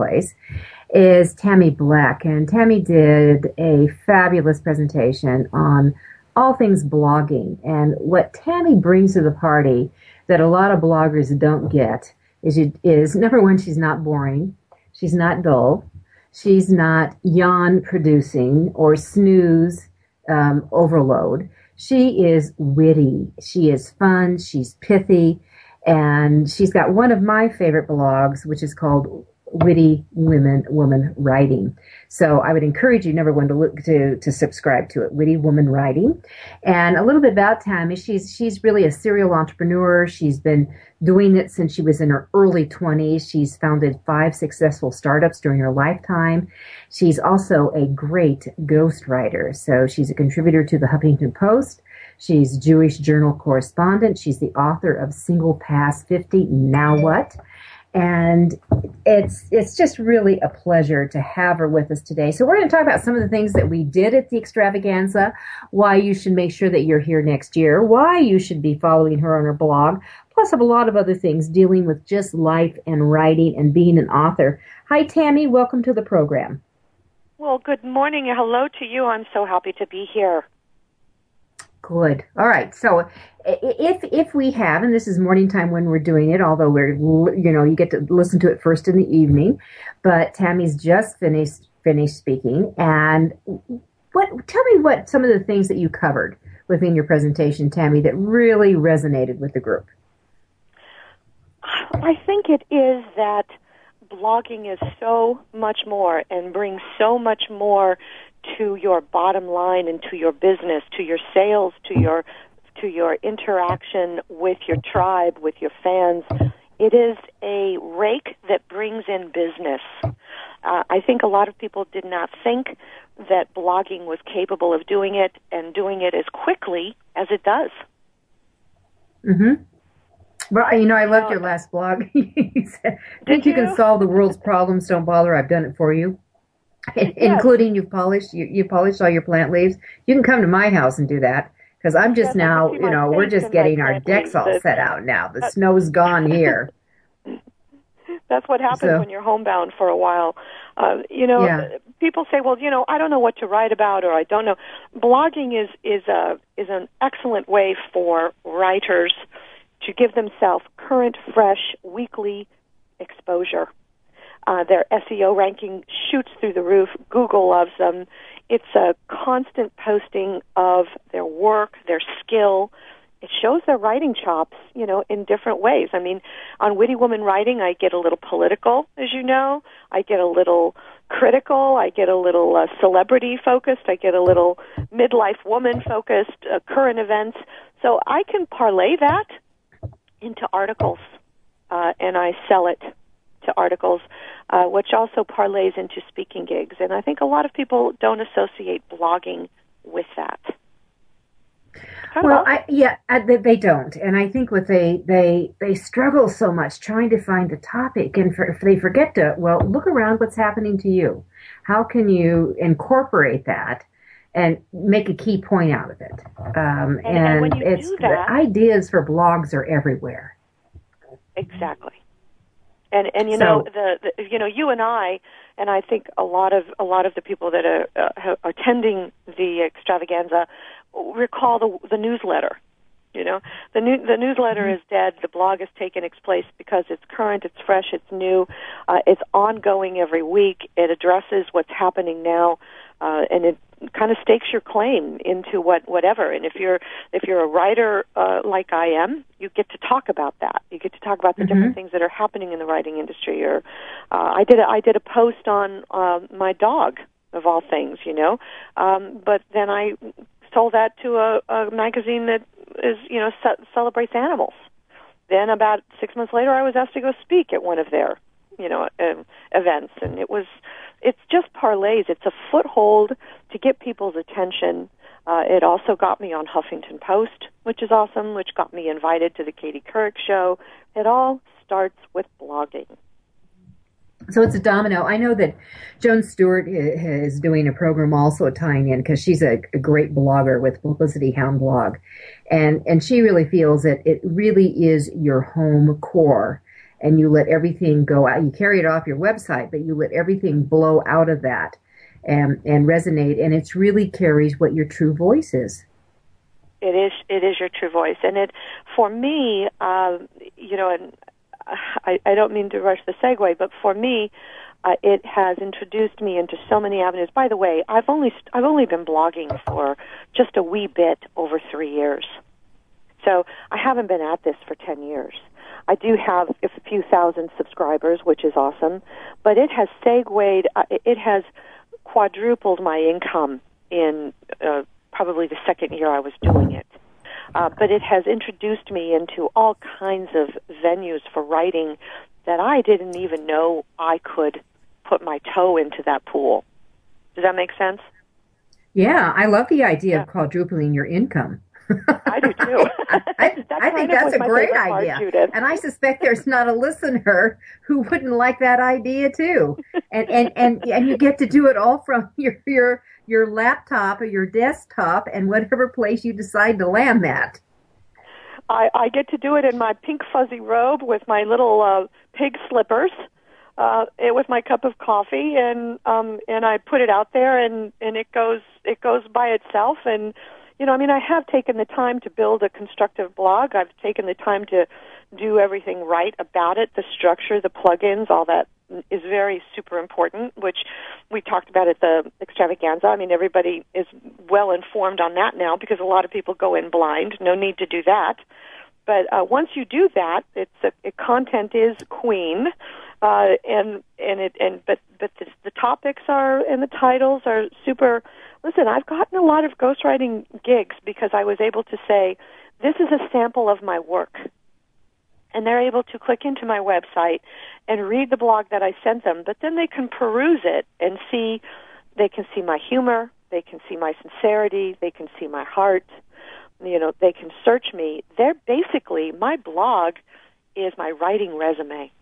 Place is Tammy Bleck, and Tammy did a fabulous presentation on all things blogging. And what Tammy brings to the party that a lot of bloggers don't get is, is number one, she's not boring. She's not dull. She's not yawn producing or snooze um, overload. She is witty. She is fun. She's pithy. And she's got one of my favorite blogs, which is called witty women woman writing. So I would encourage you, number one, to look to to subscribe to it, Witty Woman Writing. And a little bit about Tammy. She's she's really a serial entrepreneur. She's been doing it since she was in her early 20s. She's founded five successful startups during her lifetime. She's also a great ghostwriter. So she's a contributor to the Huffington Post. She's Jewish Journal correspondent. She's the author of Single Past 50, Now What? And it's it's just really a pleasure to have her with us today. So we're going to talk about some of the things that we did at the extravaganza, why you should make sure that you're here next year, why you should be following her on her blog, plus a lot of other things dealing with just life and writing and being an author. Hi Tammy, welcome to the program. Well, good morning. Hello to you. I'm so happy to be here. Good. All right. So if if we have, and this is morning time when we're doing it, although we're you know you get to listen to it first in the evening, but Tammy's just finished finished speaking, and what tell me what some of the things that you covered within your presentation, Tammy, that really resonated with the group. I think it is that blogging is so much more and brings so much more to your bottom line and to your business, to your sales, to your to your interaction with your tribe, with your fans. It is a rake that brings in business. Uh, I think a lot of people did not think that blogging was capable of doing it and doing it as quickly as it does. Mhm. Well, you know, I loved your last blog. you said, think you? you can solve the world's problems? Don't bother. I've done it for you. Yes. Including you've polished you, you polished all your plant leaves. You can come to my house and do that because I'm just now, you know, we're just getting our decks all set out now. The snow's gone here. That's what happens so, when you're homebound for a while. Uh, you know, yeah. people say, "Well, you know, I don't know what to write about, or I don't know." Blogging is is a is an excellent way for writers to give themselves current, fresh, weekly exposure. Uh, their SEO ranking shoots through the roof. Google loves them. It's a constant posting of their work, their skill. It shows their writing chops, you know, in different ways. I mean, on Witty Woman Writing, I get a little political, as you know. I get a little critical. I get a little uh, celebrity focused. I get a little midlife woman focused, uh, current events. So I can parlay that into articles, uh, and I sell it to articles, uh, which also parlays into speaking gigs. And I think a lot of people don't associate blogging with that. Well, I, yeah, I, they don't, and I think what they they they struggle so much trying to find a topic, and for, if they forget to well look around what's happening to you. How can you incorporate that and make a key point out of it? Um, and, and, and it's that, the ideas for blogs are everywhere. Exactly. And and you so, know the, the you know you and I and I think a lot of a lot of the people that are, uh, are attending the extravaganza recall the the newsletter. You know, the new the newsletter mm-hmm. is dead. The blog has taken its place because it's current, it's fresh, it's new, uh, it's ongoing every week. It addresses what's happening now, uh, and it kind of stakes your claim into what whatever. And if you're if you're a writer uh, like I am, you get to talk about that. You get to talk about the mm-hmm. different things that are happening in the writing industry. Or uh, I did a, I did a post on uh, my dog of all things, you know. Um, but then I sold that to a, a magazine that is you know ce- celebrates animals. Then about six months later, I was asked to go speak at one of their you know uh, events, and it was it's just parlays. It's a foothold to get people's attention. Uh, it also got me on Huffington Post, which is awesome, which got me invited to the Katie Couric show. It all starts with blogging. So it's a domino. I know that Joan Stewart is doing a program also tying in because she's a, a, great blogger with Publicity Hound blog, and and she really feels that it really is your home core and you let everything go out. You carry it off your website, but you let everything blow out of that and, and resonate. And it really carries what your true voice is. It is. It is your true voice, and it for me, uh, you know, and I, I don't mean to rush the segue, but for me, uh, it has introduced me into so many avenues. By the way, I've only I've only been blogging for just a wee bit over three years, so I haven't been at this for ten years. I do have a few thousand subscribers, which is awesome, but it has segued, uh, it has quadrupled my income in uh, probably the second year I was doing it. Uh, but it has introduced me into all kinds of venues for writing that I didn't even know I could put my toe into that pool. Does that make sense? Yeah, I love the idea yeah. of quadrupling your income. I do too. I, I think that's a great idea. Part, and I suspect there's not a listener who wouldn't like that idea too. And and and and you get to do it all from your your your laptop or your desktop and whatever place you decide to land that. I, I get to do it in my pink fuzzy robe with my little uh, pig slippers, uh, it, with my cup of coffee, and um, and I put it out there, and and it goes it goes by itself, and you know, I mean, I have taken the time to build a constructive blog. I've taken the time to do everything right about it, the structure, the plugins, all that is very super important, which we talked about at the extravaganza. I mean, everybody is well informed on that now because a lot of people go in blind. No need to do that. But uh, once you do that, it's a, content is queen, uh, and and it and but but the topics are and the titles are super listen, I've gotten a lot of ghostwriting gigs because I was able to say, this is a sample of my work. And they're able to click into my website and read the blog that I sent them, but then they can peruse it and see, they can see my humor, they can see my sincerity, they can see my heart, you know, they can search me. They're basically, my blog is my writing resume.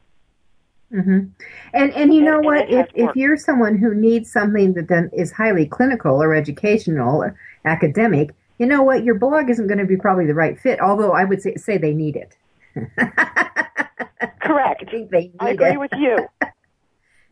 Mm-hmm. And and you know and, what? And if if you're someone who needs something that then is highly clinical or educational or academic, you know what? Your blog isn't going to be probably the right fit. Although I would say say they need it. Correct. I think they need I agree it. with you.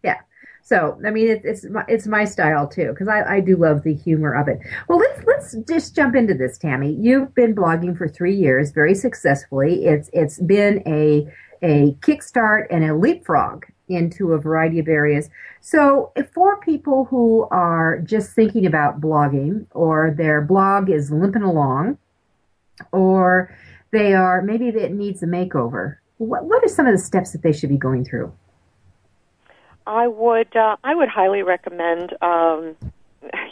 yeah. So I mean, it, it's my, it's my style too because I, I do love the humor of it. Well, let's let's just jump into this, Tammy. You've been blogging for three years very successfully. It's it's been a a kickstart and a leapfrog into a variety of areas. So for people who are just thinking about blogging or their blog is limping along or they are maybe it needs a makeover, what, what are some of the steps that they should be going through? I would uh, I would highly recommend um,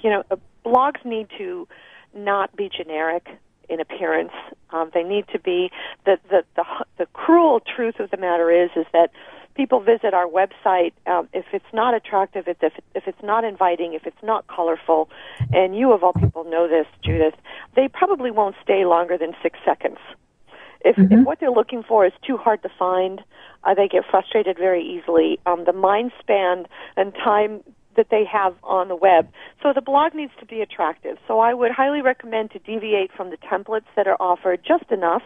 you know blogs need to not be generic in appearance. Um, they need to be the, the the the cruel truth of the matter is is that people visit our website um, if it's not attractive, if if it's not inviting, if it's not colorful, and you of all people know this, Judith, they probably won't stay longer than six seconds. If, mm-hmm. if what they're looking for is too hard to find, uh, they get frustrated very easily. Um, the mind span and time that they have on the web. So the blog needs to be attractive. So I would highly recommend to deviate from the templates that are offered just enough,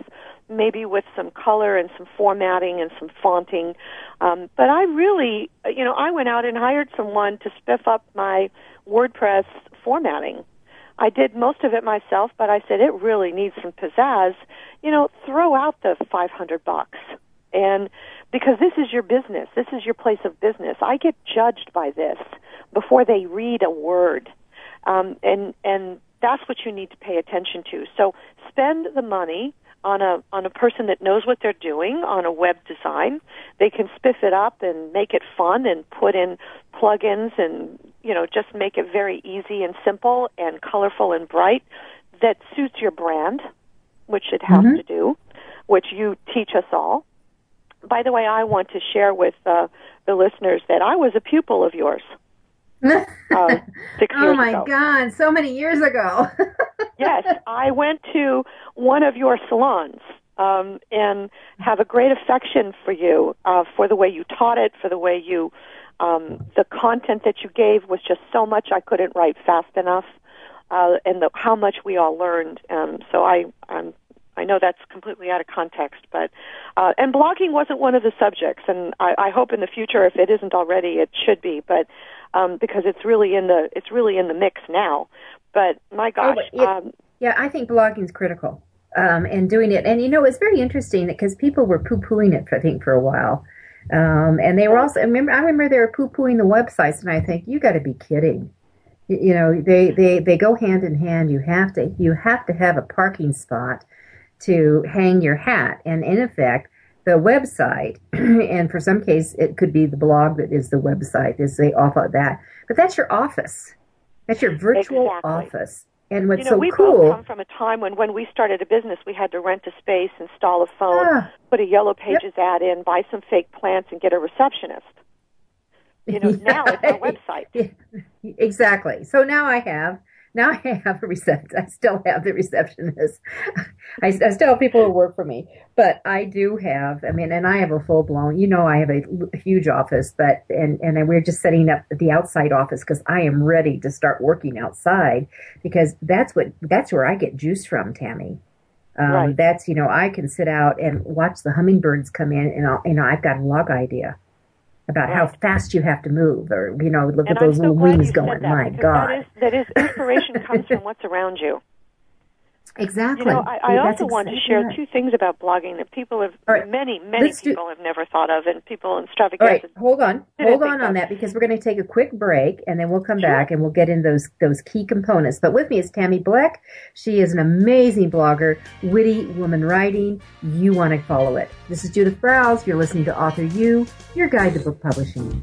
maybe with some color and some formatting and some fonting. Um, but I really, you know, I went out and hired someone to spiff up my WordPress formatting. I did most of it myself, but I said it really needs some pizzazz. You know, throw out the 500 bucks and because this is your business. This is your place of business. I get judged by this before they read a word. um, and and that's what you need to pay attention to. So spend the money on a on a person that knows what they're doing on a web design. They can spiff it up and make it fun and put in plugins and you know just make it very easy and simple and colorful and bright that suits your brand, which it has mm-hmm. to do, which you teach us all. By the way, I want to share with uh, the listeners that I was a pupil of yours. uh, oh my ago. God! So many years ago. yes, I went to one of your salons um, and have a great affection for you, uh, for the way you taught it, for the way you, um, the content that you gave was just so much I couldn't write fast enough, uh, and the, how much we all learned. Um, so I, I'm I know that's completely out of context, but uh, and blogging wasn't one of the subjects, and I, I hope in the future, if it isn't already, it should be. But um, because it's really in the it's really in the mix now. But my oh, gosh, oh, it, um, yeah, I think blogging is critical, um, and doing it. And you know, it's very interesting because people were poo pooing it, I think, for a while. Um, and they were also, I remember, I remember they were poo pooing the websites, and I think, you got to be kidding you know they, they they go hand in hand you have to you have to have a parking spot to hang your hat. And in effect, the website, and for some case, it could be the blog that is the website, is they off of that. But that's your office. That's your virtual exactly. office. And what's you know, so we cool. both come from a time when, when we started a business, we had to rent a space, install a phone, ah, put a yellow pages yep. ad in, buy some fake plants, and get a receptionist. You know, now it's our website. Exactly. So now I have now I have a receptionist. I still have the receptionist. I, I, still have people who work for me, but I do have. I mean, and I have a full blown. You know, I have a, a huge office, but and and we're just setting up the outside office because I am ready to start working outside because that's what that's where I get juice from, Tammy. Um, right. That's you know I can sit out and watch the hummingbirds come in, and I'll, you know I've got a log idea about right. how fast you have to move, or you know, look and at those so little wings going. That, My God, that is, that is inspiration comes from what's around you. Exactly. You know, I, I also want to share two things about blogging that people have, right. many, many people do, have never thought of, and people in extravaganza. All right, hold on, hold on on that because we're going to take a quick break, and then we'll come sure. back and we'll get in those those key components. But with me is Tammy Bleck. She is an amazing blogger, witty woman writing. You want to follow it. This is Judith Briles. You're listening to Author You, your guide to book publishing.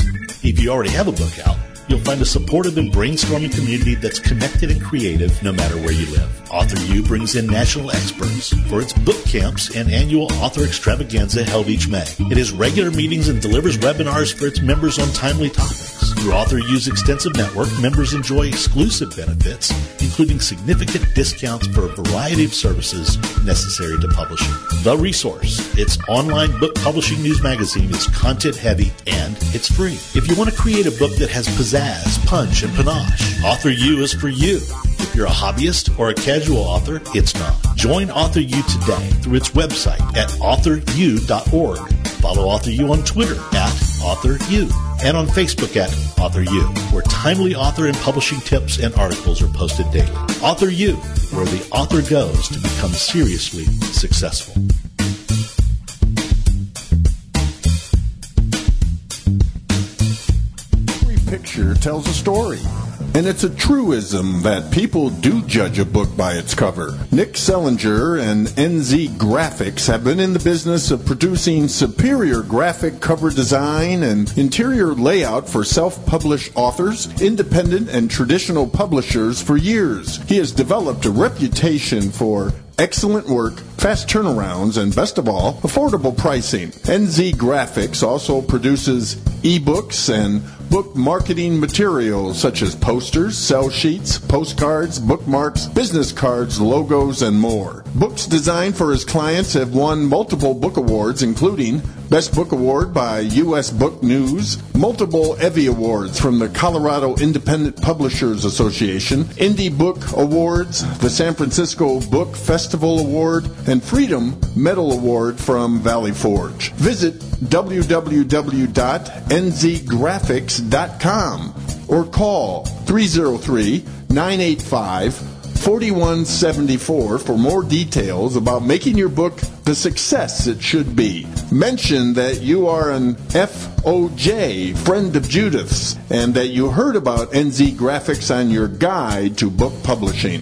If you already have a book out, You'll find a supportive and brainstorming community that's connected and creative no matter where you live. Author U brings in national experts for its book camps and annual author extravaganza held each May. It has regular meetings and delivers webinars for its members on timely topics. Through Author U's extensive network, members enjoy exclusive benefits, including significant discounts for a variety of services necessary to publishing. The Resource, its online book publishing news magazine, is content heavy and it's free. If you want to create a book that has pizzazz, punch, and panache, Author U is for you. If you're a hobbyist or a casual author, it's not. Join Author U today through its website at authoru.org. Follow Author U on Twitter at AuthorU and on Facebook at Author U, where timely author and publishing tips and articles are posted daily. Author U, where the author goes to become seriously successful. Every picture tells a story. And it's a truism that people do judge a book by its cover. Nick Zelinger and NZ Graphics have been in the business of producing superior graphic cover design and interior layout for self-published authors, independent and traditional publishers for years. He has developed a reputation for excellent work fast turnarounds, and best of all, affordable pricing. NZ Graphics also produces ebooks and book marketing materials such as posters, sell sheets, postcards, bookmarks, business cards, logos, and more. Books designed for his clients have won multiple book awards, including Best Book Award by U.S. Book News, multiple EVVY Awards from the Colorado Independent Publishers Association, Indie Book Awards, the San Francisco Book Festival Award, and Freedom Medal Award from Valley Forge. Visit www.nzgraphics.com or call 303 985 4174 for more details about making your book the success it should be. Mention that you are an FOJ, friend of Judith's, and that you heard about NZ Graphics on your guide to book publishing.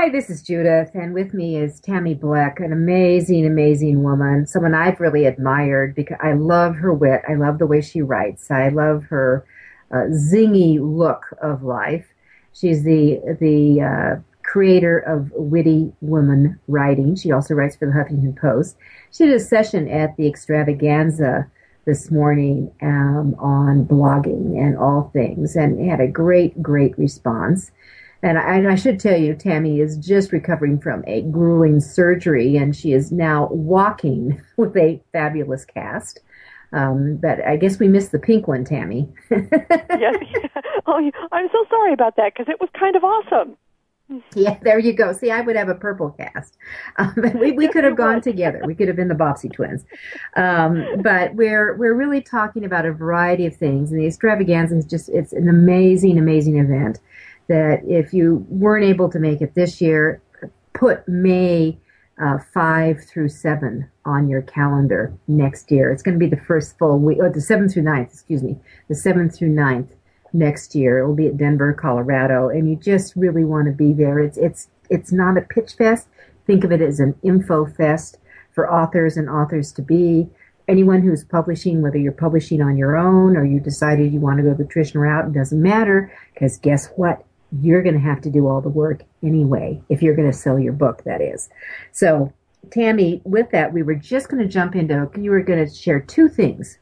Hi, this is Judith, and with me is Tammy Bleck, an amazing, amazing woman, someone I've really admired because I love her wit. I love the way she writes. I love her uh, zingy look of life. She's the the uh, creator of Witty Woman Writing. She also writes for the Huffington Post. She did a session at the Extravaganza this morning um, on blogging and all things, and had a great, great response. And I, and I, should tell you, Tammy is just recovering from a grueling surgery, and she is now walking with a fabulous cast. Um, but I guess we missed the pink one, Tammy. yes. Oh, I'm so sorry about that because it was kind of awesome. Yeah, there you go. See, I would have a purple cast. Um, we we could have gone together. We could have been the Bobbsey twins. Um, but we're we're really talking about a variety of things, and the extravaganza is just it's an amazing, amazing event that if you weren't able to make it this year, put May uh, 5 through 7 on your calendar next year. It's going to be the first full week, or the 7th through 9th, excuse me, the 7th through 9th next year. It will be at Denver, Colorado, and you just really want to be there. It's, it's, it's not a pitch fest. Think of it as an info fest for authors and authors to be. Anyone who's publishing, whether you're publishing on your own or you decided you want to go the traditional route, it doesn't matter because guess what? You're going to have to do all the work anyway if you're going to sell your book that is. So tammy with that we were just going to jump into you were going to share two things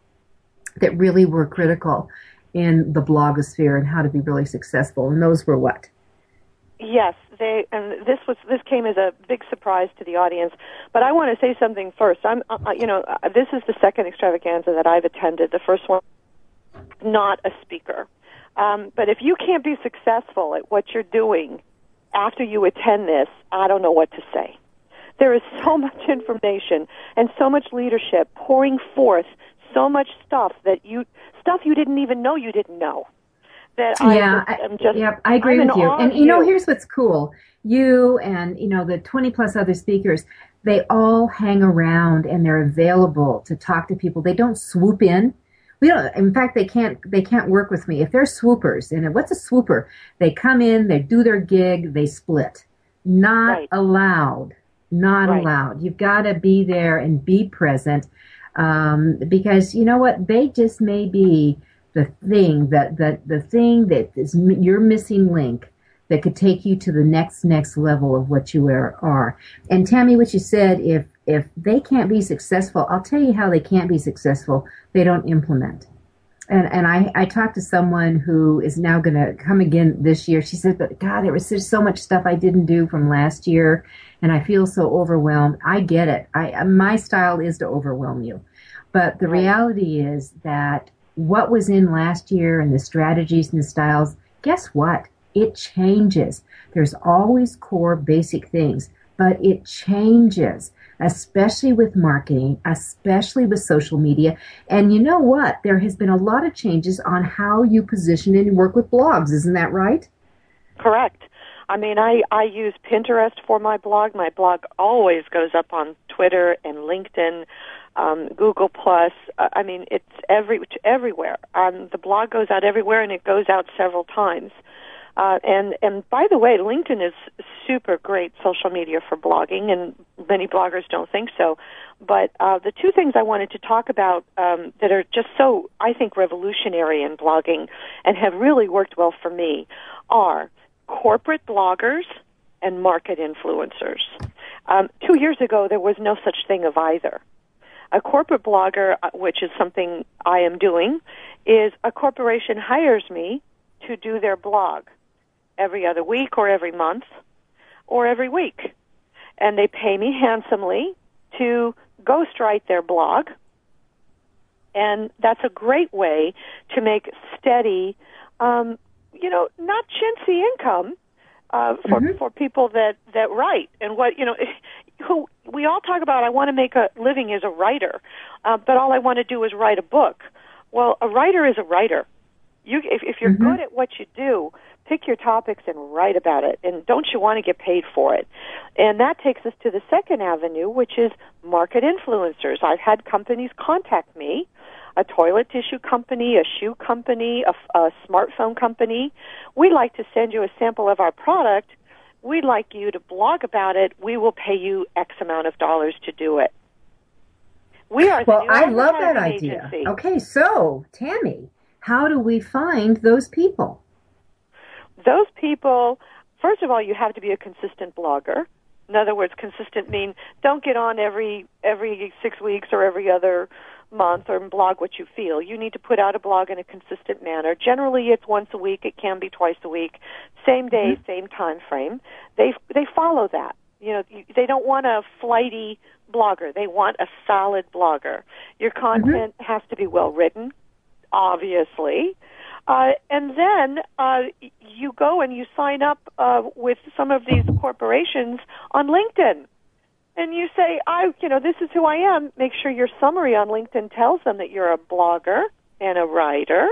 that really were critical in the blogosphere and how to be really successful and those were what? Yes they and this was this came as a big surprise to the audience but i want to say something first. I'm uh, you know uh, this is the second extravaganza that i've attended. The first one not a speaker um, but if you can't be successful at what you're doing after you attend this, I don't know what to say. There is so much information and so much leadership pouring forth so much stuff that you stuff you didn't even know you didn't know. That yeah, I am just yeah, I agree I'm with you. And you know, here's what's cool: you and you know the 20 plus other speakers, they all hang around and they're available to talk to people. They don't swoop in we don't in fact they can't they can't work with me if they're swoopers and what's a swooper they come in they do their gig they split not right. allowed not right. allowed you've got to be there and be present um, because you know what they just may be the thing that the, the thing that is your missing link that could take you to the next next level of what you are, are. And Tammy, what you said, if if they can't be successful, I'll tell you how they can't be successful. They don't implement. And and I I talked to someone who is now going to come again this year. She said, "But God, there was just so much stuff I didn't do from last year, and I feel so overwhelmed." I get it. I uh, my style is to overwhelm you, but the reality is that what was in last year and the strategies and the styles. Guess what? it changes. There's always core basic things, but it changes. Especially with marketing, especially with social media. And you know what? There has been a lot of changes on how you position and work with blogs. Isn't that right? Correct. I mean, I, I use Pinterest for my blog. My blog always goes up on Twitter and LinkedIn, um, Google Plus. I mean, it's every everywhere. Um, the blog goes out everywhere, and it goes out several times. Uh, and and by the way, LinkedIn is super great social media for blogging, and many bloggers don't think so. But uh, the two things I wanted to talk about um, that are just so I think revolutionary in blogging and have really worked well for me are corporate bloggers and market influencers. Um, two years ago, there was no such thing of either. A corporate blogger, uh, which is something I am doing, is a corporation hires me to do their blog every other week or every month or every week. And they pay me handsomely to ghostwrite their blog. And that's a great way to make steady, um, you know, not chintzy income uh, for mm-hmm. for people that that write. And what you know, who we all talk about. I want to make a living as a writer, uh, but all I want to do is write a book. Well, a writer is a writer. You, if, if you're mm-hmm. good at what you do, pick your topics and write about it. And don't you want to get paid for it? And that takes us to the second avenue, which is market influencers. I've had companies contact me a toilet tissue company, a shoe company, a, a smartphone company. We'd like to send you a sample of our product. We'd like you to blog about it. We will pay you X amount of dollars to do it. We are well. I love that idea. Agency. Okay, so Tammy, how do we find those people? Those people, first of all, you have to be a consistent blogger. In other words, consistent mean don't get on every every six weeks or every other month or blog what you feel. You need to put out a blog in a consistent manner. Generally, it's once a week. It can be twice a week. Same day, mm-hmm. same time frame. They they follow that. You know, they don't want a flighty blogger. They want a solid blogger. Your mm-hmm. content mm-hmm. has to be well written, obviously. Uh, and then uh, you go and you sign up uh, with some of these corporations on LinkedIn and you say, I, you know, this is who I am, make sure your summary on LinkedIn tells them that you're a blogger and a writer,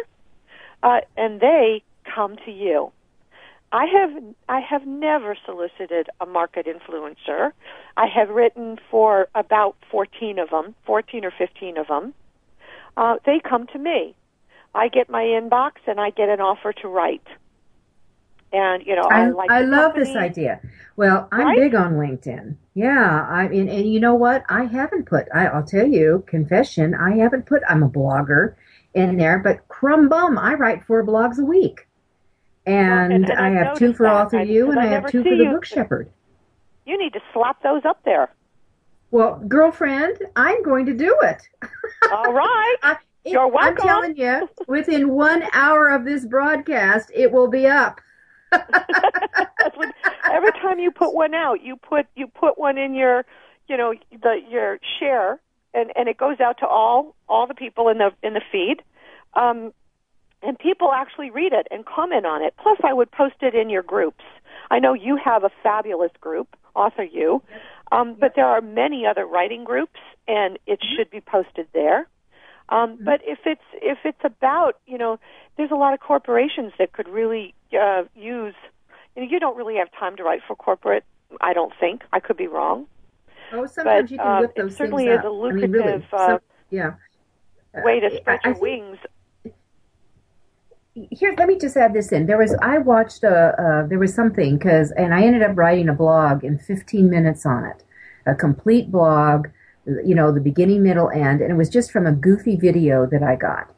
uh, and they come to you. I have I have never solicited a market influencer. I have written for about 14 of them, 14 or 15 of them. Uh, they come to me. I get my inbox and I get an offer to write. And you know, I, I like. I love company. this idea. Well, I'm right? big on LinkedIn. Yeah, I mean, and you know what? I haven't put. I, I'll tell you, confession. I haven't put. I'm a blogger in there, but crumb bum, I write four blogs a week, and, and, and I have two for Author You, and I, I have two for the Book Shepherd. You need to slap those up there. Well, girlfriend, I'm going to do it. All right. I, You're welcome. I'm telling you, within one hour of this broadcast, it will be up. every time you put one out, you put you put one in your, you know, the your share, and and it goes out to all all the people in the in the feed, um, and people actually read it and comment on it. Plus, I would post it in your groups. I know you have a fabulous group, Author you, um, but there are many other writing groups, and it mm-hmm. should be posted there. Um, mm-hmm. but if it's if it's about you know, there's a lot of corporations that could really uh, use. You, know, you don't really have time to write for corporate. I don't think. I could be wrong. Oh, sometimes but, you can whip um, those certainly is a lucrative I mean, really, uh, some, yeah. way to spread your wings. Here, let me just add this in. There was I watched a uh, there was something because and I ended up writing a blog in 15 minutes on it, a complete blog, you know, the beginning, middle, end, and it was just from a goofy video that I got.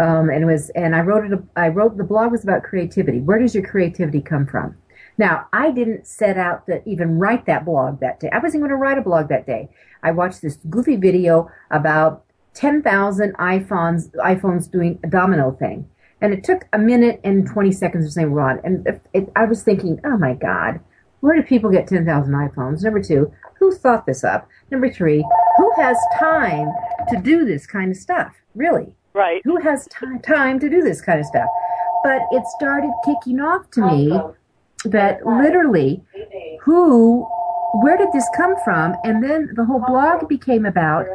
Um, and it was, and I wrote it. I wrote the blog was about creativity. Where does your creativity come from? Now, I didn't set out to even write that blog that day. I wasn't going to write a blog that day. I watched this goofy video about 10,000 iPhones, iPhones doing a domino thing. And it took a minute and 20 seconds to say, Rod. And it, it, I was thinking, oh my God, where do people get 10,000 iPhones? Number two, who thought this up? Number three, who has time to do this kind of stuff? Really? Right. Who has t- time to do this kind of stuff? But it started kicking off to me that literally who where did this come from? And then the whole blog became about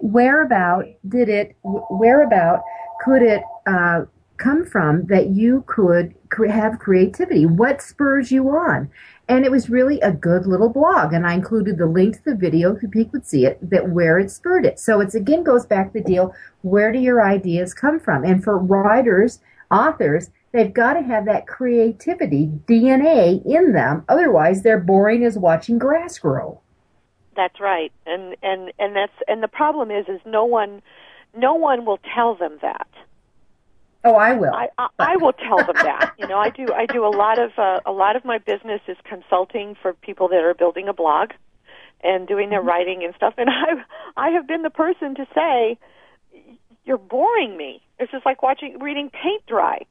where about did it, where about could it uh, come from that you could have creativity? What spurs you on? And it was really a good little blog. And I included the link to the video so people could see it, that where it spurred it. So it's again goes back to the deal, where do your ideas come from? And for writers, authors, they've got to have that creativity DNA in them. Otherwise they're boring as watching grass grow. That's right. And and and that's and the problem is is no one no one will tell them that. Oh, I will. I, I, I will tell them that. You know, I do. I do a lot of uh, a lot of my business is consulting for people that are building a blog and doing their mm-hmm. writing and stuff. And I I have been the person to say, "You're boring me." It's just like watching reading paint dry.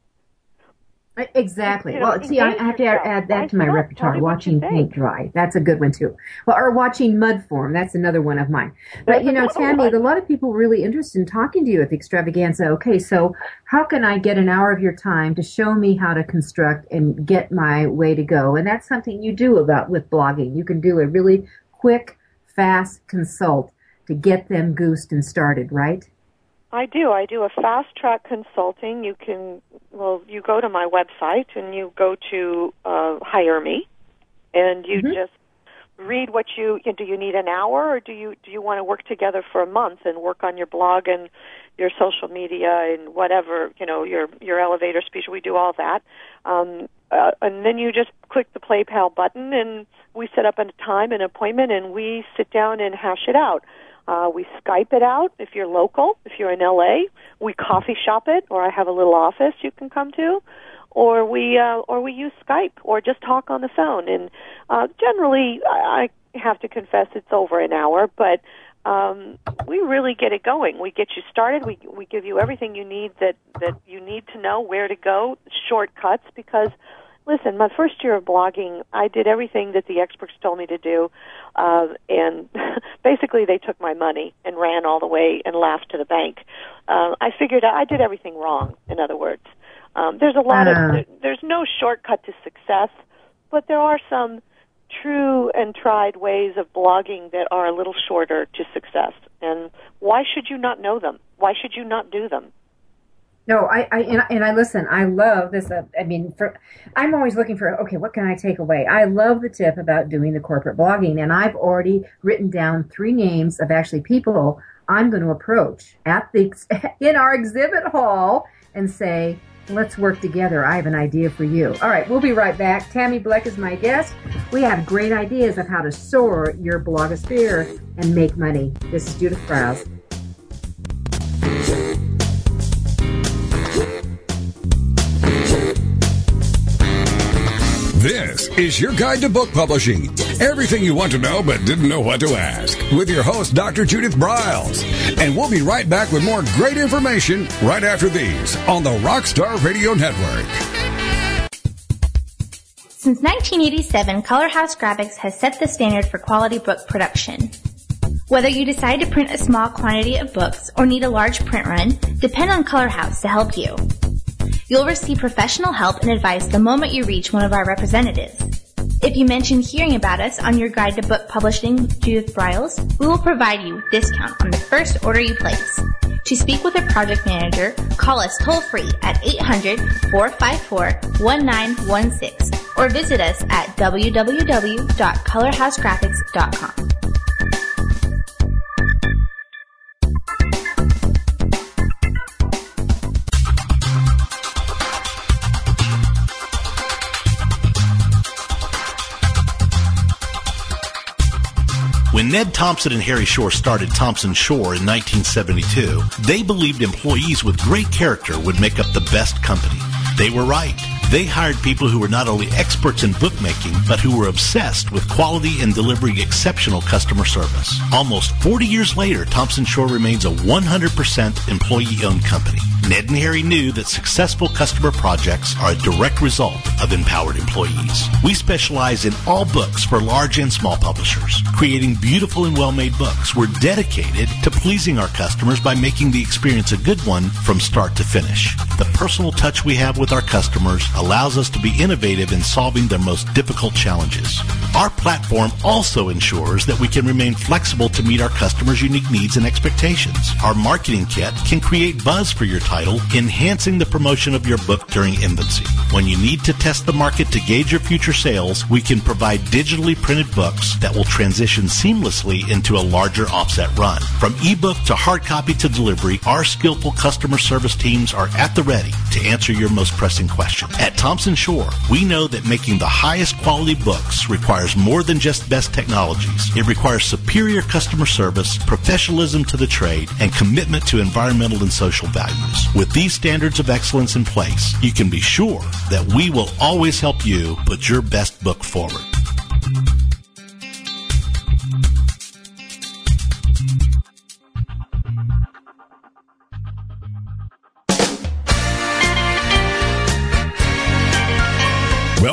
Exactly. You know, well, see, I have to add, add that to my repertoire. Watching paint dry. That's a good one too. Well, or watching mud form. That's another one of mine. But you know, Tammy, a lot of people really interested in talking to you at the extravaganza. Okay, so how can I get an hour of your time to show me how to construct and get my way to go? And that's something you do about with blogging. You can do a really quick, fast consult to get them goosed and started, right? I do. I do a fast track consulting. You can, well, you go to my website and you go to uh, hire me, and you mm-hmm. just read what you, you do. You need an hour, or do you do you want to work together for a month and work on your blog and your social media and whatever you know your your elevator speech? We do all that, um, uh, and then you just click the PayPal button and we set up a time, an appointment, and we sit down and hash it out. Uh, we Skype it out if you're local. If you're in LA, we coffee shop it, or I have a little office you can come to, or we uh, or we use Skype, or just talk on the phone. And uh, generally, I, I have to confess it's over an hour, but um, we really get it going. We get you started. We we give you everything you need that that you need to know where to go, shortcuts because listen, my first year of blogging, I did everything that the experts told me to do, uh, and basically they took my money and ran all the way and laughed to the bank. Uh, I figured I did everything wrong. In other words, um, there's a lot uh-huh. of there's no shortcut to success, but there are some true and tried ways of blogging that are a little shorter to success. And why should you not know them? Why should you not do them? No, I, I and, and, I listen. I love this. Uh, I mean, for I'm always looking for okay, what can I take away? I love the tip about doing the corporate blogging, and I've already written down three names of actually people I'm going to approach at the in our exhibit hall and say, let's work together. I have an idea for you. All right, we'll be right back. Tammy Bleck is my guest. We have great ideas of how to soar your blogosphere and make money. This is Judith Briles. Is your guide to book publishing. Everything you want to know but didn't know what to ask with your host, Dr. Judith Briles. And we'll be right back with more great information right after these on the Rockstar Radio Network. Since 1987, Color House Graphics has set the standard for quality book production. Whether you decide to print a small quantity of books or need a large print run, depend on Color House to help you. You'll receive professional help and advice the moment you reach one of our representatives. If you mention hearing about us on your guide to book publishing with Judith Briles, we will provide you with discount on the first order you place. To speak with a project manager, call us toll free at 800-454-1916 or visit us at www.colorhousegraphics.com. When Ned Thomson and Harry Shore started Thomson Shore in 1972, they believed employees with great character would make up the best company. They were right. They hired people who were not only experts in bookmaking, but who were obsessed with quality and delivering exceptional customer service. Almost 40 years later, Thomson Shore remains a 100% employee-owned company. Ned and Harry knew that successful customer projects are a direct result of empowered employees. We specialize in all books for large and small publishers. Creating beautiful and well-made books, we're dedicated to pleasing our customers by making the experience a good one from start to finish. The personal touch we have with our customers allows us to be innovative in solving their most difficult challenges. Our platform also ensures that we can remain flexible to meet our customers' unique needs and expectations. Our marketing kit can create buzz for your title, enhancing the promotion of your book during infancy. When you need to test the market to gauge your future sales, we can provide digitally printed books that will transition seamlessly into a larger offset run. From ebook to hard copy to delivery, our skillful customer service teams are at the ready to answer your most pressing question. At Thomson Shore, we know that making the highest quality books requires more than just best technologies. It requires superior customer service, professionalism to the trade, and commitment to environmental and social values. With these standards of excellence in place, you can be sure that we will always help you put your best book forward.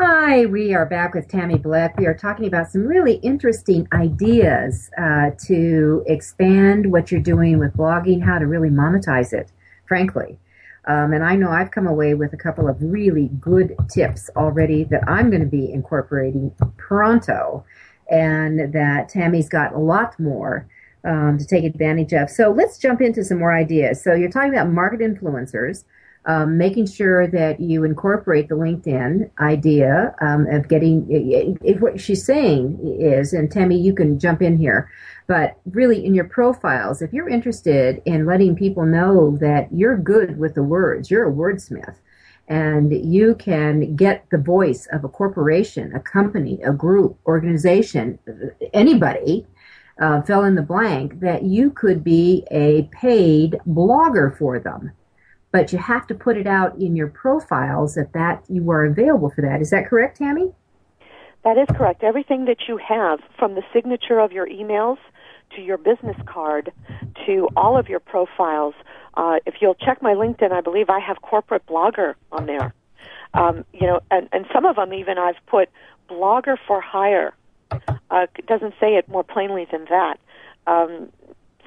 Hi, we are back with Tammy Bleck. We are talking about some really interesting ideas uh, to expand what you're doing with blogging, how to really monetize it, frankly. Um, and I know I've come away with a couple of really good tips already that I'm going to be incorporating pronto, and that Tammy's got a lot more um, to take advantage of. So let's jump into some more ideas. So you're talking about market influencers um, making sure that you incorporate the LinkedIn idea um, of getting if what she's saying is, and Tammy, you can jump in here, but really in your profiles, if you're interested in letting people know that you're good with the words, you're a wordsmith, and you can get the voice of a corporation, a company, a group, organization, anybody. Uh, fill in the blank that you could be a paid blogger for them but you have to put it out in your profiles that that you are available for that. Is that correct, Tammy? That is correct. Everything that you have, from the signature of your emails to your business card to all of your profiles. Uh, if you'll check my LinkedIn, I believe I have corporate blogger on there. Um, you know, and, and some of them even I've put blogger for hire. Uh, doesn't say it more plainly than that. Um,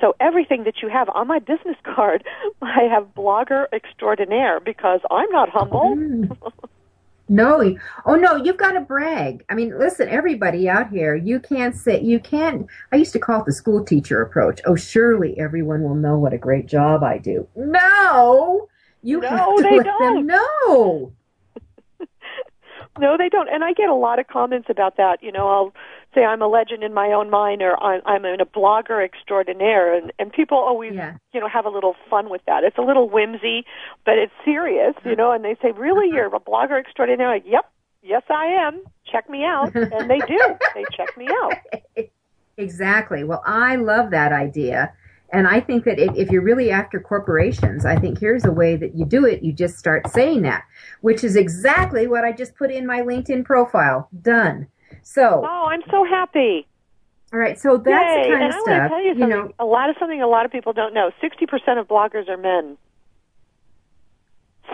so everything that you have on my business card, I have blogger extraordinaire because I'm not humble. Mm. No, oh no, you've got to brag. I mean, listen, everybody out here, you can't say, you can't, I used to call it the school teacher approach. Oh, surely everyone will know what a great job I do. No, you no, have to they let don't. them know. no, they don't. And I get a lot of comments about that. You know, I'll say I'm a legend in my own mind or I'm, I'm a blogger extraordinaire and, and people always, yeah. you know, have a little fun with that. It's a little whimsy, but it's serious, you know, and they say, really, uh-huh. you're a blogger extraordinaire? Yep. Yes, I am. Check me out. And they do. they check me out. Exactly. Well, I love that idea. And I think that if, if, you're really after corporations, I think here's a way that you do it. You just start saying that, which is exactly what I just put in my LinkedIn profile. Done. So. Oh, I'm so happy. All right, so that's Yay. the kind and of I stuff. want to tell you something. You know, a lot of something a lot of people don't know. Sixty percent of bloggers are men.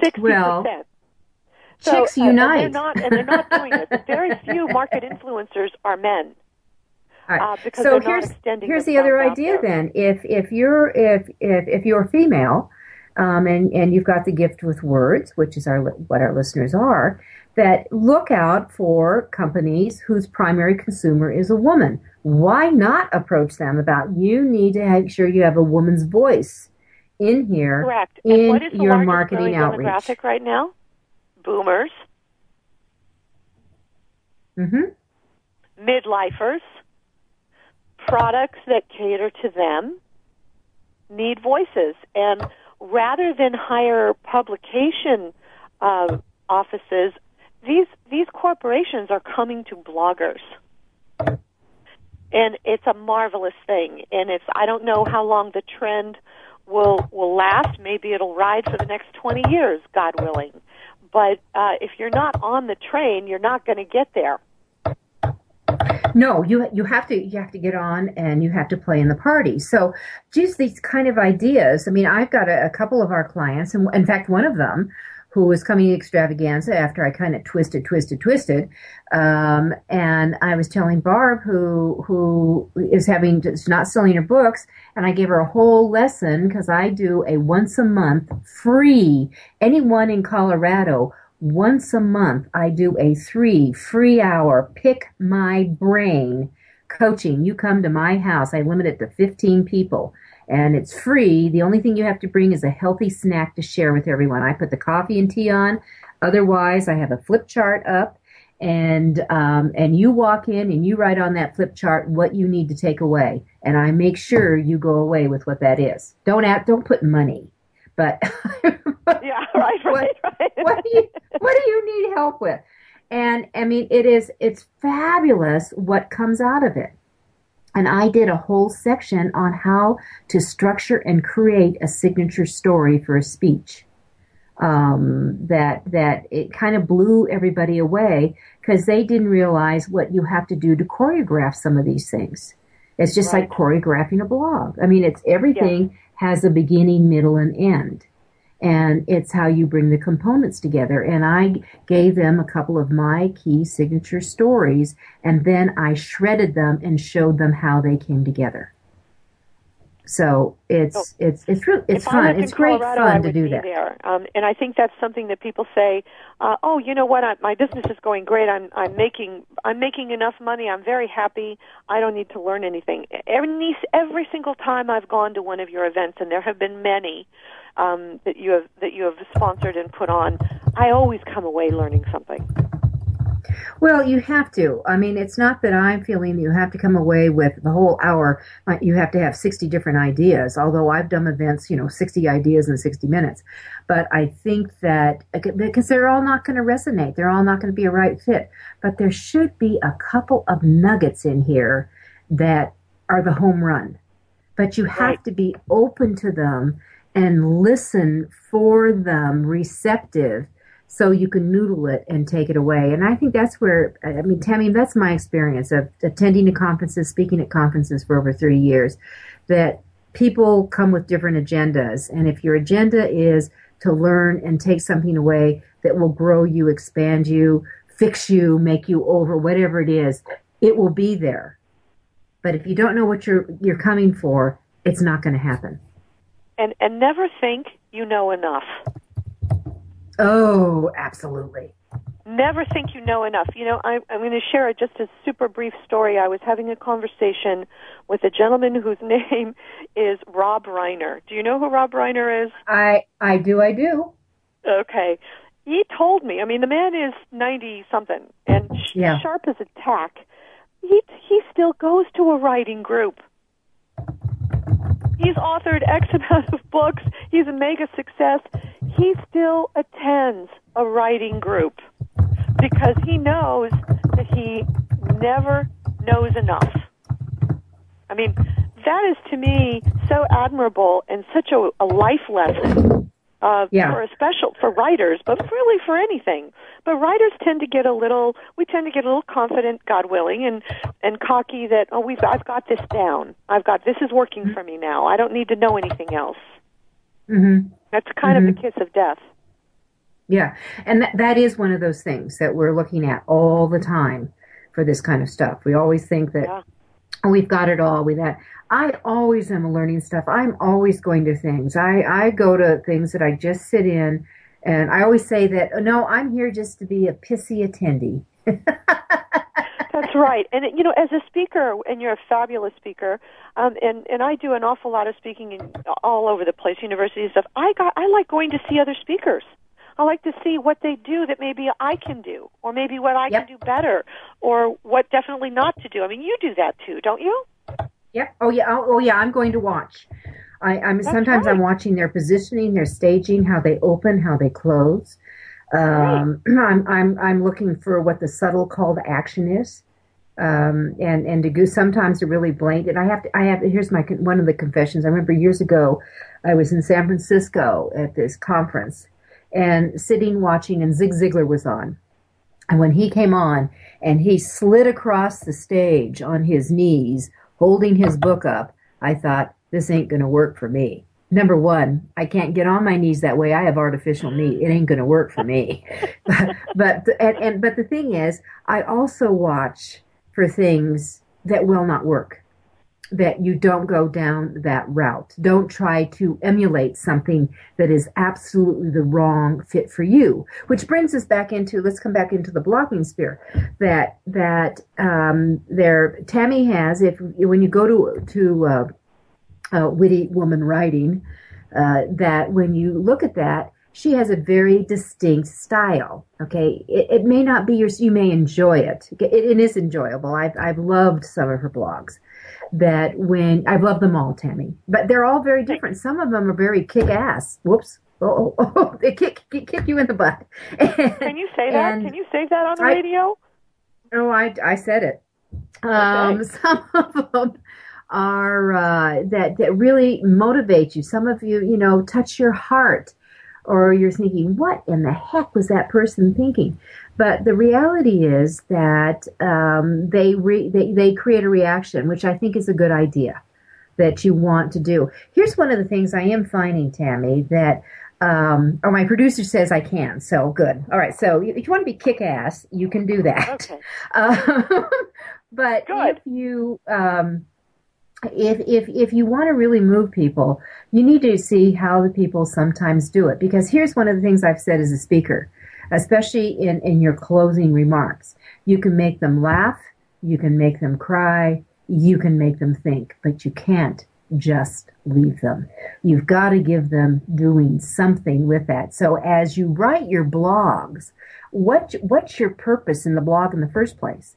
Sixty well, percent. So, chicks uh, unite. And they're not, and they're not doing it. Very few market influencers are men. All right. Uh, because so here's here's the other idea. Then, if if you're if if if you're female, um, and and you've got the gift with words, which is our what our listeners are, that look out for companies whose primary consumer is a woman. Why not approach them about you need to make sure you have a woman's voice in here Correct. in and what is the your marketing outreach. demographic right now? Boomers, Mm-hmm. midlifers, products that cater to them need voices. And rather than hire publication uh, offices these these corporations are coming to bloggers. And it's a marvelous thing. And it's, I don't know how long the trend will, will last. Maybe it'll ride for the next 20 years, God willing. But, uh, if you're not on the train, you're not going to get there. No, you you have to you have to get on and you have to play in the party. So just these kind of ideas. I mean, I've got a, a couple of our clients, and in fact, one of them who was coming extravaganza after I kind of twisted, twisted, twisted. Um, and I was telling Barb, who who is having is not selling her books, and I gave her a whole lesson because I do a once a month free. Anyone in Colorado once a month, I do a three free hour pick my brain coaching. You come to my house. I limit it to 15 people and it's free. The only thing you have to bring is a healthy snack to share with everyone. I put the coffee and tea on. Otherwise, I have a flip chart up and um, and you walk in and you write on that flip chart what you need to take away, and I make sure you go away with what that is. Don't add, don't put money, but yeah, right, right, right. what do you what do you need help with? And I mean, it is it's fabulous what comes out of it. And I did a whole section on how to structure and create a signature story for a speech. Um, that that it kind of blew everybody away because they didn't realize what you have to do to choreograph some of these things. It's just right. like choreographing a blog. I mean, it's everything yeah. has a beginning, middle, and end and it's how you bring the components together. And I gave them a couple of my key signature stories, and then I shredded them and showed them how they came together. So it's oh. it's it's really it's fun. It's great Colorado, fun to do that. There. Um, and I think that's something that people say, uh, "Oh, you know what? I, my business is going great. I'm I'm making I'm making enough money. I'm very happy. I don't need to learn anything." Every every single time I've gone to one of your events, and there have been many, um, that you have that you have sponsored and put on, I always come away learning something. Well, you have to. I mean, it's not that I'm feeling you have to come away with the whole hour. You have to have 60 different ideas, although I've done events, you know, 60 ideas in 60 minutes. But I think that, because they're all not going to resonate, they're all not going to be a right fit. But there should be a couple of nuggets in here that are the home run. But you have right. to be open to them and listen for them receptive so you can noodle it and take it away. And I think that's where, I mean, Tammy, that's my experience of attending to conferences, speaking at conferences for over 30 years, that people come with different agendas. And if your agenda is to learn and take something away that will grow you, expand you, fix you, make you over, whatever it is, it will be there. But if you don't know what you're, you're coming for, it's not going to happen and and never think you know enough. Oh, absolutely. Never think you know enough. You know, I, I'm going to share just a super brief story. I was having a conversation with a gentleman whose name is Rob Reiner. Do you know who Rob Reiner is? I I do. I do. Okay. He told me. I mean, the man is ninety something and yeah. sharp as a tack. He he still goes to a writing group. He's authored X amount of books. He's a mega success. He still attends a writing group because he knows that he never knows enough. I mean, that is to me so admirable and such a, a life lesson uh, yeah. for a special for writers, but really for anything. But writers tend to get a little, we tend to get a little confident, God willing, and and cocky that oh we've I've got this down. I've got this is working mm-hmm. for me now. I don't need to know anything else. Mm-hmm. That's kind mm-hmm. of the kiss of death. Yeah, and that that is one of those things that we're looking at all the time for this kind of stuff. We always think that. Yeah we've got it all. We that I always am learning stuff. I'm always going to things. I I go to things that I just sit in, and I always say that no, I'm here just to be a pissy attendee. That's right. And you know, as a speaker, and you're a fabulous speaker, um, and and I do an awful lot of speaking in all over the place, university stuff. I got I like going to see other speakers. I like to see what they do that maybe I can do, or maybe what I yep. can do better, or what definitely not to do. I mean, you do that too, don't you? Yep. Oh yeah. Oh, oh yeah. I'm going to watch. I, am sometimes right. I'm watching their positioning, their staging, how they open, how they close. Um, I'm, I'm, I'm looking for what the subtle call to action is. Um, and, and to go sometimes to really blatant. I have to, I have, here's my, one of the confessions. I remember years ago, I was in San Francisco at this conference and sitting watching and Zig Ziglar was on. And when he came on and he slid across the stage on his knees, holding his book up, I thought, this ain't going to work for me number one, I can't get on my knees that way. I have artificial knee. It ain't going to work for me. but, and, and, but the thing is, I also watch for things that will not work. That you don't go down that route. Don't try to emulate something that is absolutely the wrong fit for you. Which brings us back into let's come back into the blogging sphere. That that um, there Tammy has if when you go to to uh, uh, witty woman writing, uh, that when you look at that, she has a very distinct style. Okay, it, it may not be yours. You may enjoy it. it. It is enjoyable. I've I've loved some of her blogs. That when I've loved them all, Tammy, but they're all very different. Some of them are very kick ass. Whoops. Oh, oh, oh, they kick, kick, kick you in the butt. Can you say that? Can you say that on the I, radio? No, I I said it. Um. Some of them are uh, that that really motivate you. Some of you, you know, touch your heart, or you're thinking, "What in the heck was that person thinking?" But the reality is that um, they, re- they they create a reaction, which I think is a good idea that you want to do. Here's one of the things I am finding, Tammy, that um, or my producer says I can. So good. All right. So if you want to be kick ass, you can do that. Okay. Uh, but good. if you um, if if if you want to really move people, you need to see how the people sometimes do it. Because here's one of the things I've said as a speaker, especially in in your closing remarks. You can make them laugh, you can make them cry, you can make them think, but you can't just leave them. You've got to give them doing something with that. So as you write your blogs, what what's your purpose in the blog in the first place?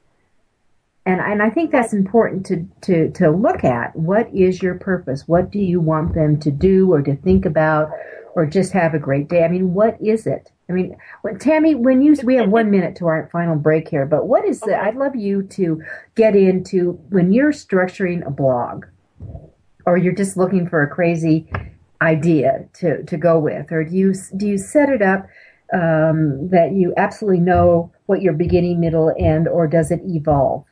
and and I think that's important to to to look at. What is your purpose? What do you want them to do or to think about, or just have a great day? I mean, what is it? I mean, when, Tammy, when you we have one minute to our final break here, but what is okay. it? I'd love you to get into when you're structuring a blog, or you're just looking for a crazy idea to to go with, or do you do you set it up? Um, that you absolutely know what your beginning, middle, end, or does it evolve?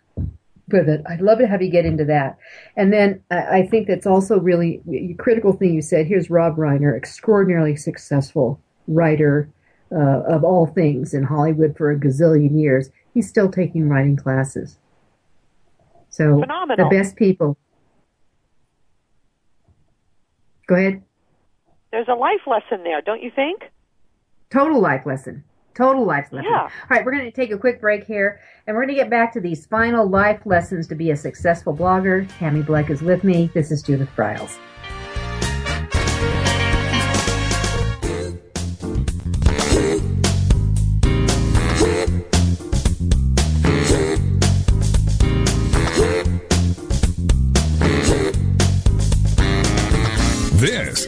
with it. I'd love to have you get into that. And then I think that's also really a critical thing you said. Here's Rob Reiner, extraordinarily successful writer uh, of all things in Hollywood for a gazillion years. He's still taking writing classes. So Phenomenal. the best people. Go ahead. There's a life lesson there, don't you think? Total life lesson. Total life lesson. Yeah. All right, we're going to take a quick break here, and we're going to get back to these final life lessons to be a successful blogger. Tammy Bleck is with me. This is Judith Briles.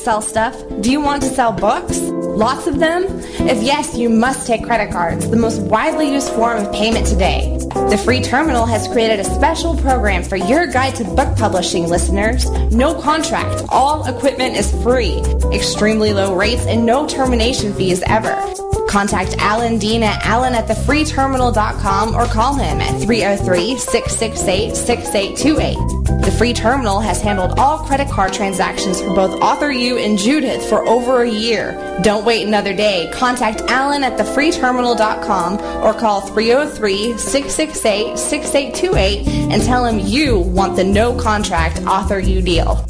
Sell stuff? Do you want to sell books? Lots of them? If yes, you must take credit cards, the most widely used form of payment today. The free terminal has created a special program for your guide to book publishing listeners. No contract, all equipment is free, extremely low rates, and no termination fees ever. Contact Alan Dean at alan at thefreeterminal.com or call him at 303 668 6828. The Free Terminal has handled all credit card transactions for both Author U and Judith for over a year. Don't wait another day. Contact Alan at thefreeterminal.com or call 303 668 6828 and tell him you want the no contract Author U deal.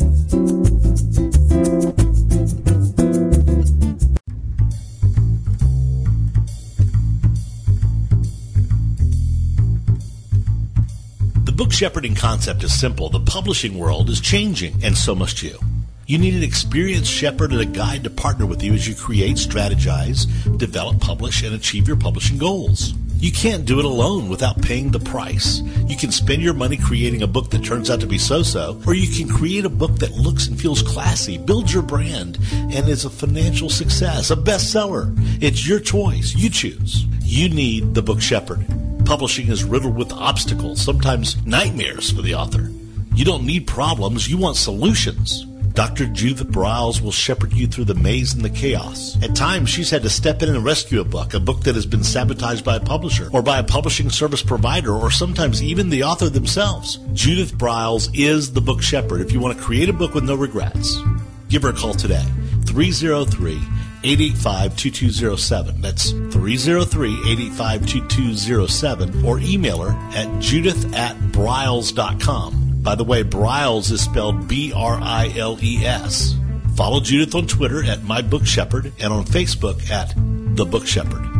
Shepherding concept is simple. The publishing world is changing, and so must you. You need an experienced shepherd and a guide to partner with you as you create, strategize, develop, publish, and achieve your publishing goals. You can't do it alone without paying the price. You can spend your money creating a book that turns out to be so-so, or you can create a book that looks and feels classy, builds your brand, and is a financial success, a bestseller. It's your choice. You choose. You need the book shepherd. Publishing is riddled with obstacles, sometimes nightmares for the author. You don't need problems, you want solutions. Dr. Judith Briles will shepherd you through the maze and the chaos. At times, she's had to step in and rescue a book, a book that has been sabotaged by a publisher, or by a publishing service provider, or sometimes even the author themselves. Judith Briles is the book shepherd if you want to create a book with no regrets. Give her a call today. 303 885 2207. That's 303 885 2207. Or email her at judith at briles.com. By the way, Briles is spelled B R I L E S. Follow Judith on Twitter at My Book Shepherd and on Facebook at The Book Shepherd.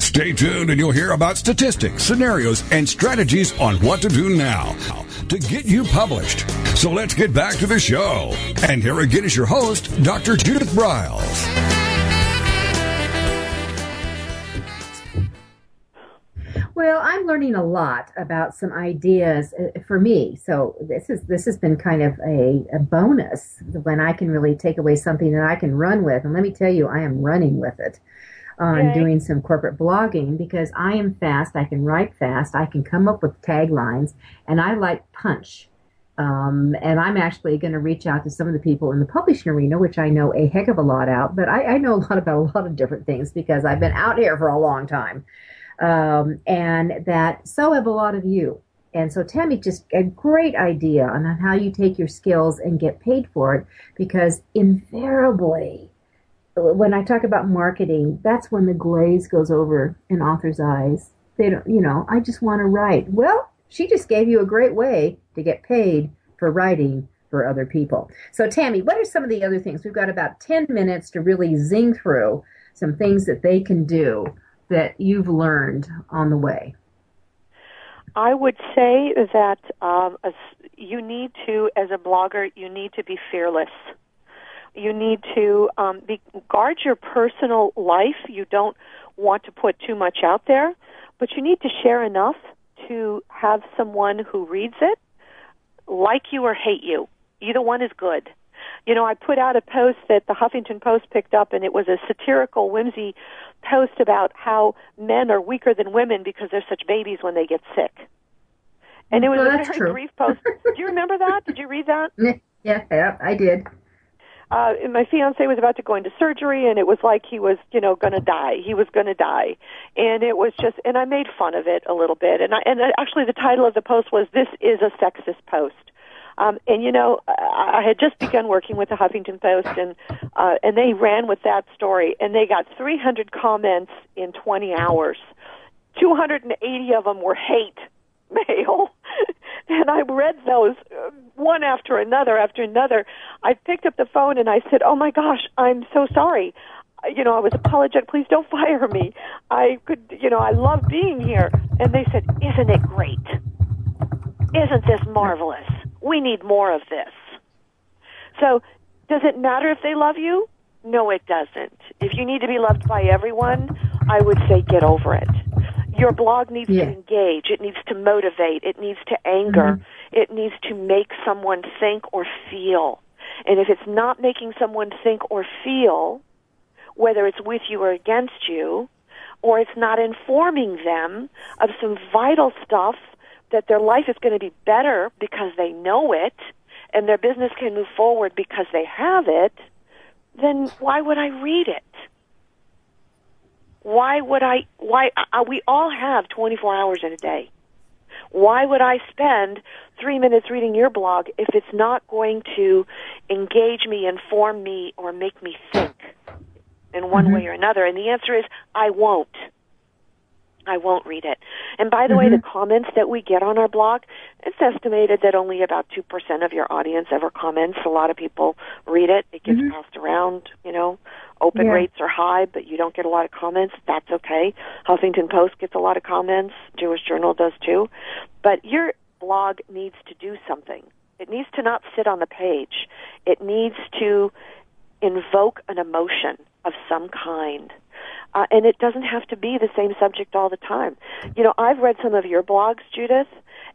Stay tuned and you'll hear about statistics, scenarios, and strategies on what to do now to get you published. So let's get back to the show. And here again is your host, Dr. Judith Briles. Well, I'm learning a lot about some ideas uh, for me. So this is this has been kind of a, a, bonus when I can really take away something that I can run with. And let me tell you, I am running with it on okay. doing some corporate blogging because I am fast. I can write fast. I can come up with taglines, and I like punch. Um, and I'm actually going to reach out to some of the people in the publishing arena, which I know a heck of a lot out, but I, I know a lot about a lot of different things because I've been out here for a long time. Um, and that so have a lot of you. And so Tammy just a great idea on how you take your skills and get paid for it because invariably when I talk about marketing, that's when the glaze goes over an author's eyes. They don't, you know, I just want to write. Well, she just gave you a great way to get paid for writing for other people. So, Tammy, what are some of the other things? We've got about 10 minutes to really zing through some things that they can do that you've learned on the way. I would say that um, you need to, as a blogger, you need to be fearless you need to um, be, guard your personal life. You don't want to put too much out there, but you need to share enough to have someone who reads it like you or hate you. Either one is good. You know, I put out a post that the Huffington Post picked up, and it was a satirical, whimsy post about how men are weaker than women because they're such babies when they get sick. And it was well, a very true. brief post. Do you remember that? Did you read that? Yeah, yeah, I did uh, my fiance was about to go into surgery and it was like he was, you know, going to die. He was going to die. And it was just, and I made fun of it a little bit. And I, and actually the title of the post was, This is a Sexist Post. Um, and you know, I had just begun working with the Huffington Post, and uh, and they ran with that story, and they got 300 comments in 20 hours. 280 of them were hate mail. and I read those uh, one after another after another. I picked up the phone and I said, "Oh my gosh, I'm so sorry. you know, I was apologetic. Please don't fire me. I could, you know, I love being here. And they said, isn't it great? Isn't this marvelous? We need more of this. So, does it matter if they love you? No, it doesn't. If you need to be loved by everyone, I would say get over it. Your blog needs yeah. to engage. It needs to motivate. It needs to anger. Mm-hmm. It needs to make someone think or feel. And if it's not making someone think or feel, whether it's with you or against you, or it's not informing them of some vital stuff that their life is going to be better because they know it and their business can move forward because they have it, then why would I read it? Why would I, why, uh, we all have 24 hours in a day. Why would I spend three minutes reading your blog if it's not going to engage me, inform me, or make me think in one mm-hmm. way or another? And the answer is, I won't. I won't read it. And by the mm-hmm. way, the comments that we get on our blog, it's estimated that only about 2% of your audience ever comments. A lot of people read it. It gets mm-hmm. passed around, you know. Open yeah. rates are high, but you don't get a lot of comments. That's okay. Huffington Post gets a lot of comments. Jewish Journal does too. But your blog needs to do something. It needs to not sit on the page. It needs to invoke an emotion of some kind. Uh, and it doesn't have to be the same subject all the time. You know, I've read some of your blogs, Judith,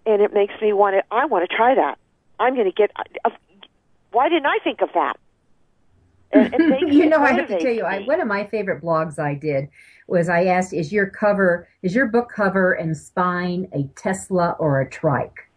and it makes me want to. I want to try that. I'm going to get. Uh, why didn't I think of that? You know, I have to tell you, I, one of my favorite blogs I did was I asked, "Is your cover, is your book cover and spine a Tesla or a trike?"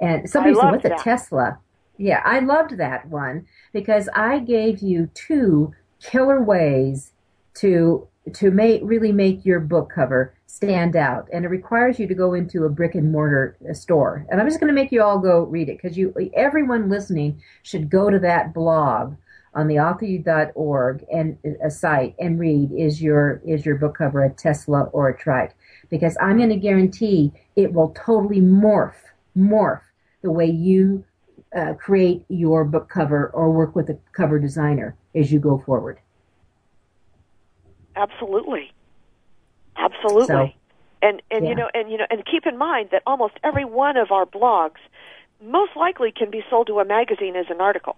And somebody said, "What's that. a Tesla?" Yeah, I loved that one because I gave you two killer ways to to make really make your book cover stand out and it requires you to go into a brick and mortar uh, store and i'm just going to make you all go read it because you everyone listening should go to that blog on the authoru.org and a site and read is your is your book cover a tesla or a trike because i'm going to guarantee it will totally morph morph the way you uh, create your book cover or work with a cover designer as you go forward Absolutely. Absolutely. So, and and yeah. you know and you know and keep in mind that almost every one of our blogs most likely can be sold to a magazine as an article.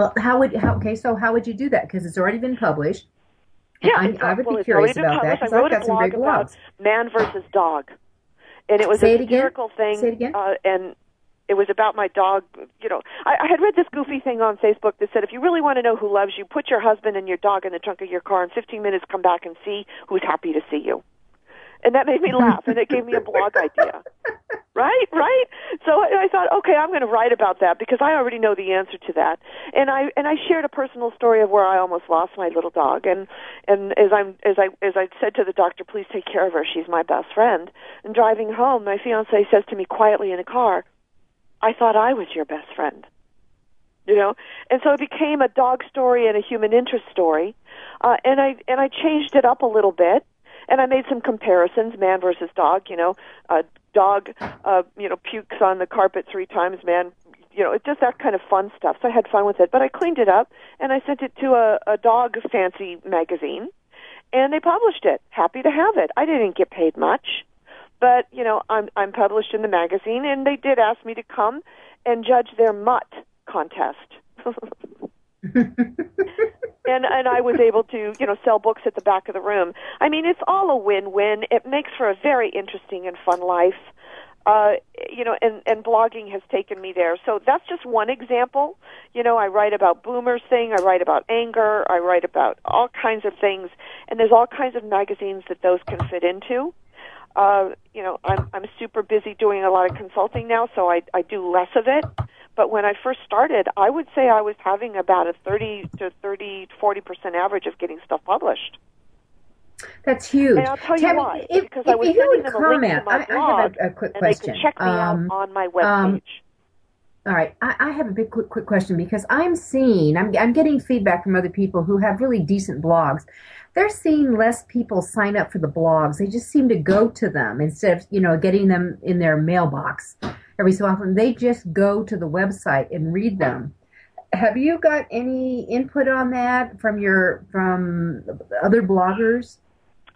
Well, how would how, okay? So how would you do that? Because it's already been published. Yeah, I, I would well, be curious about that because I've got some great blogs. Man versus dog, and it was Say a satirical thing. Say it again. Uh, and it was about my dog. You know, I, I had read this goofy thing on Facebook that said, if you really want to know who loves you, put your husband and your dog in the trunk of your car. In 15 minutes, come back and see who's happy to see you. And that made me laugh, and it gave me a blog idea. Right, right. So I, thought, okay, I'm going to write about that because I already know the answer to that. And I and I shared a personal story of where I almost lost my little dog. And and as I'm as I as I said to the doctor, please take care of her. She's my best friend. And driving home, my fiance says to me quietly in a car, I thought I was your best friend. You know, and so it became a dog story and a human interest story, uh, and I and I changed it up a little bit, and I made some comparisons, man versus dog. You know, uh, dog, uh, you know, pukes on the carpet three times, man you know, it's just that kind of fun stuff. So I had fun with it. But I cleaned it up and I sent it to a, a dog fancy magazine and they published it. Happy to have it. I didn't get paid much. But you know, I'm I'm published in the magazine, and they did ask me to come and judge their mutt contest. and and I was able to you know sell books at the back of the room. I mean, it's all a win-win. It makes for a very interesting and fun life. Uh, you know, and and blogging has taken me there. So that's just one example. You know, I write about boomers thing. I write about anger. I write about all kinds of things, and there's all kinds of magazines that those can fit into. Uh, you know, I'm I'm super busy doing a lot of consulting now, so I I do less of it. But when I first started, I would say I was having about a 30 to 30, 40 percent average of getting stuff published. That's huge. And I'll tell you why. If, because if I was sending them comment, a link to my I, blog, I have a, a quick question. they could check me um, out on my webpage. Um, all right, I, I, have a big quick, quick question because I'm seeing, I'm, I'm getting feedback from other people who have really decent blogs they're seeing less people sign up for the blogs. They just seem to go to them instead of, you know, getting them in their mailbox every so often. They just go to the website and read them. have you got any input on that from your from other bloggers?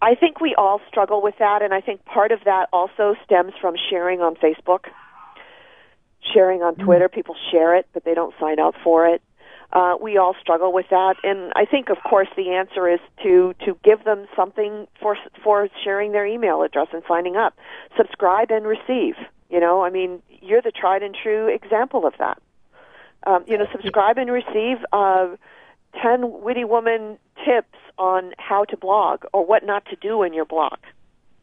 I think we all struggle with that, and I think part of that also stems from sharing on Facebook, sharing on. Twitter. People share it, but they don't sign up for it. Uh, we all struggle with that, and I think, of course, the answer is to to give them something for for sharing their email address and signing up. Subscribe and receive. You know, I mean, you're the tried and true example of that. Um, you know, subscribe and receive uh, 10 witty woman tips on how to blog or what not to do in your blog.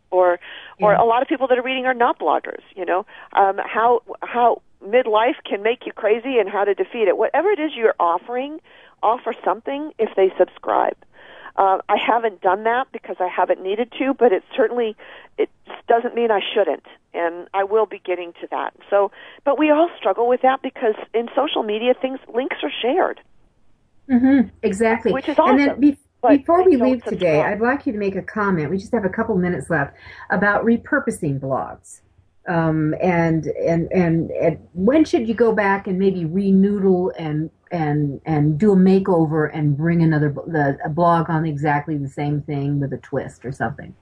Or, or a lot of people that are reading are not bloggers, you know, um, how, how midlife can make you crazy and how to defeat it. Whatever it is you're offering, offer something if they subscribe. Uh, I haven't done that because I haven't needed to, but it certainly it doesn't mean I shouldn't, and I will be getting to that. So, but we all struggle with that because in social media, things links are shared. Mm-hmm, exactly. Which is awesome. And then be- before we leave today, I'd like you to make a comment. We just have a couple minutes left about repurposing blogs. Um, and, and, and and when should you go back and maybe renoodle and and and do a makeover and bring another the, a blog on exactly the same thing with a twist or something?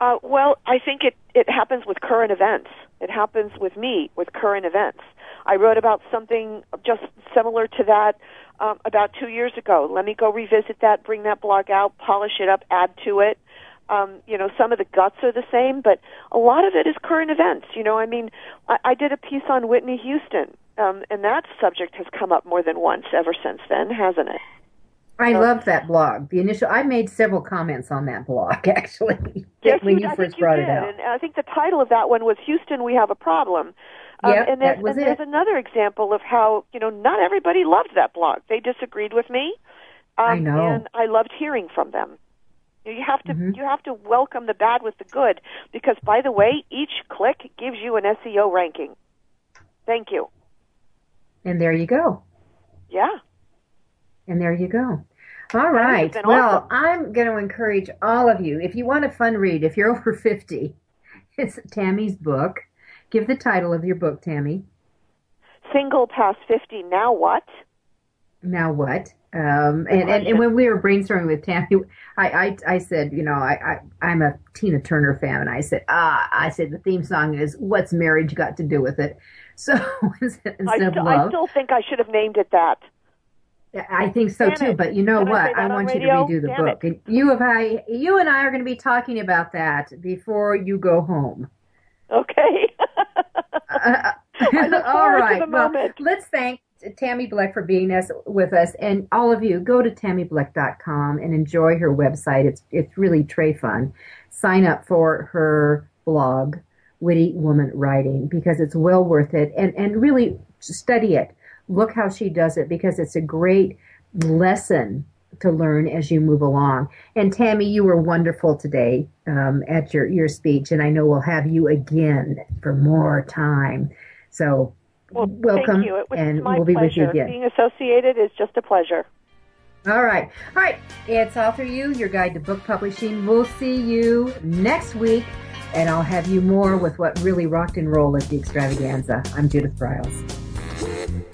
Uh, well, I think it it happens with current events. It happens with me with current events. I wrote about something just similar to that um, about two years ago. Let me go revisit that, bring that blog out, polish it up, add to it. Um, you know, some of the guts are the same, but a lot of it is current events. You know, I mean, I, I did a piece on Whitney Houston um, and that subject has come up more than once ever since then, hasn't it? I love that blog. The initial, I made several comments on that blog actually yes, when you, you I first you brought did. it out. And I think the title of that one was "Houston, We Have a Problem." Um, yep, and there's, that was and it. there's another example of how you know not everybody loved that blog. They disagreed with me. Um, I know, and I loved hearing from them. You have to mm-hmm. you have to welcome the bad with the good because by the way, each click gives you an SEO ranking. Thank you. And there you go. Yeah. And there you go. All right. Well, awesome. I'm going to encourage all of you, if you want a fun read, if you're over 50, it's Tammy's book. Give the title of your book, Tammy. Single past 50, now what? Now what? Um, and, and, and, when we were brainstorming with Tammy, I, I, I said, you know, I, I, I'm a Tina Turner fan, and I said, ah, I said the theme song is "What's Marriage Got to Do with It." So instead I, st- of love, I still think I should have named it that. I think so Damn too. it. But you know Can what? say I, want you to redo the Damn book, it. and you and I, you and I are going to be talking about that before you go home. Okay. Uh, I look all the well, moment. let's thank Tammy Bleck for being us with us, and all of you go to tammybleck.com and enjoy her website. It's it's really tray fun. Sign up for her blog, Witty Woman Writing, because it's well worth it, and and really study it. Look how she does it because it's a great lesson to learn as you move along. And Tammy, you were wonderful today um, at your, your speech, and I know we'll have you again for more time. So well, welcome, thank you. It was and my we'll be pleasure. with you again. Being associated is just a pleasure. All right. All right. It's Author U, your guide to book publishing. We'll see you next week, and I'll have you more with what really rocked and rolled at the extravaganza. I'm Judith Briles.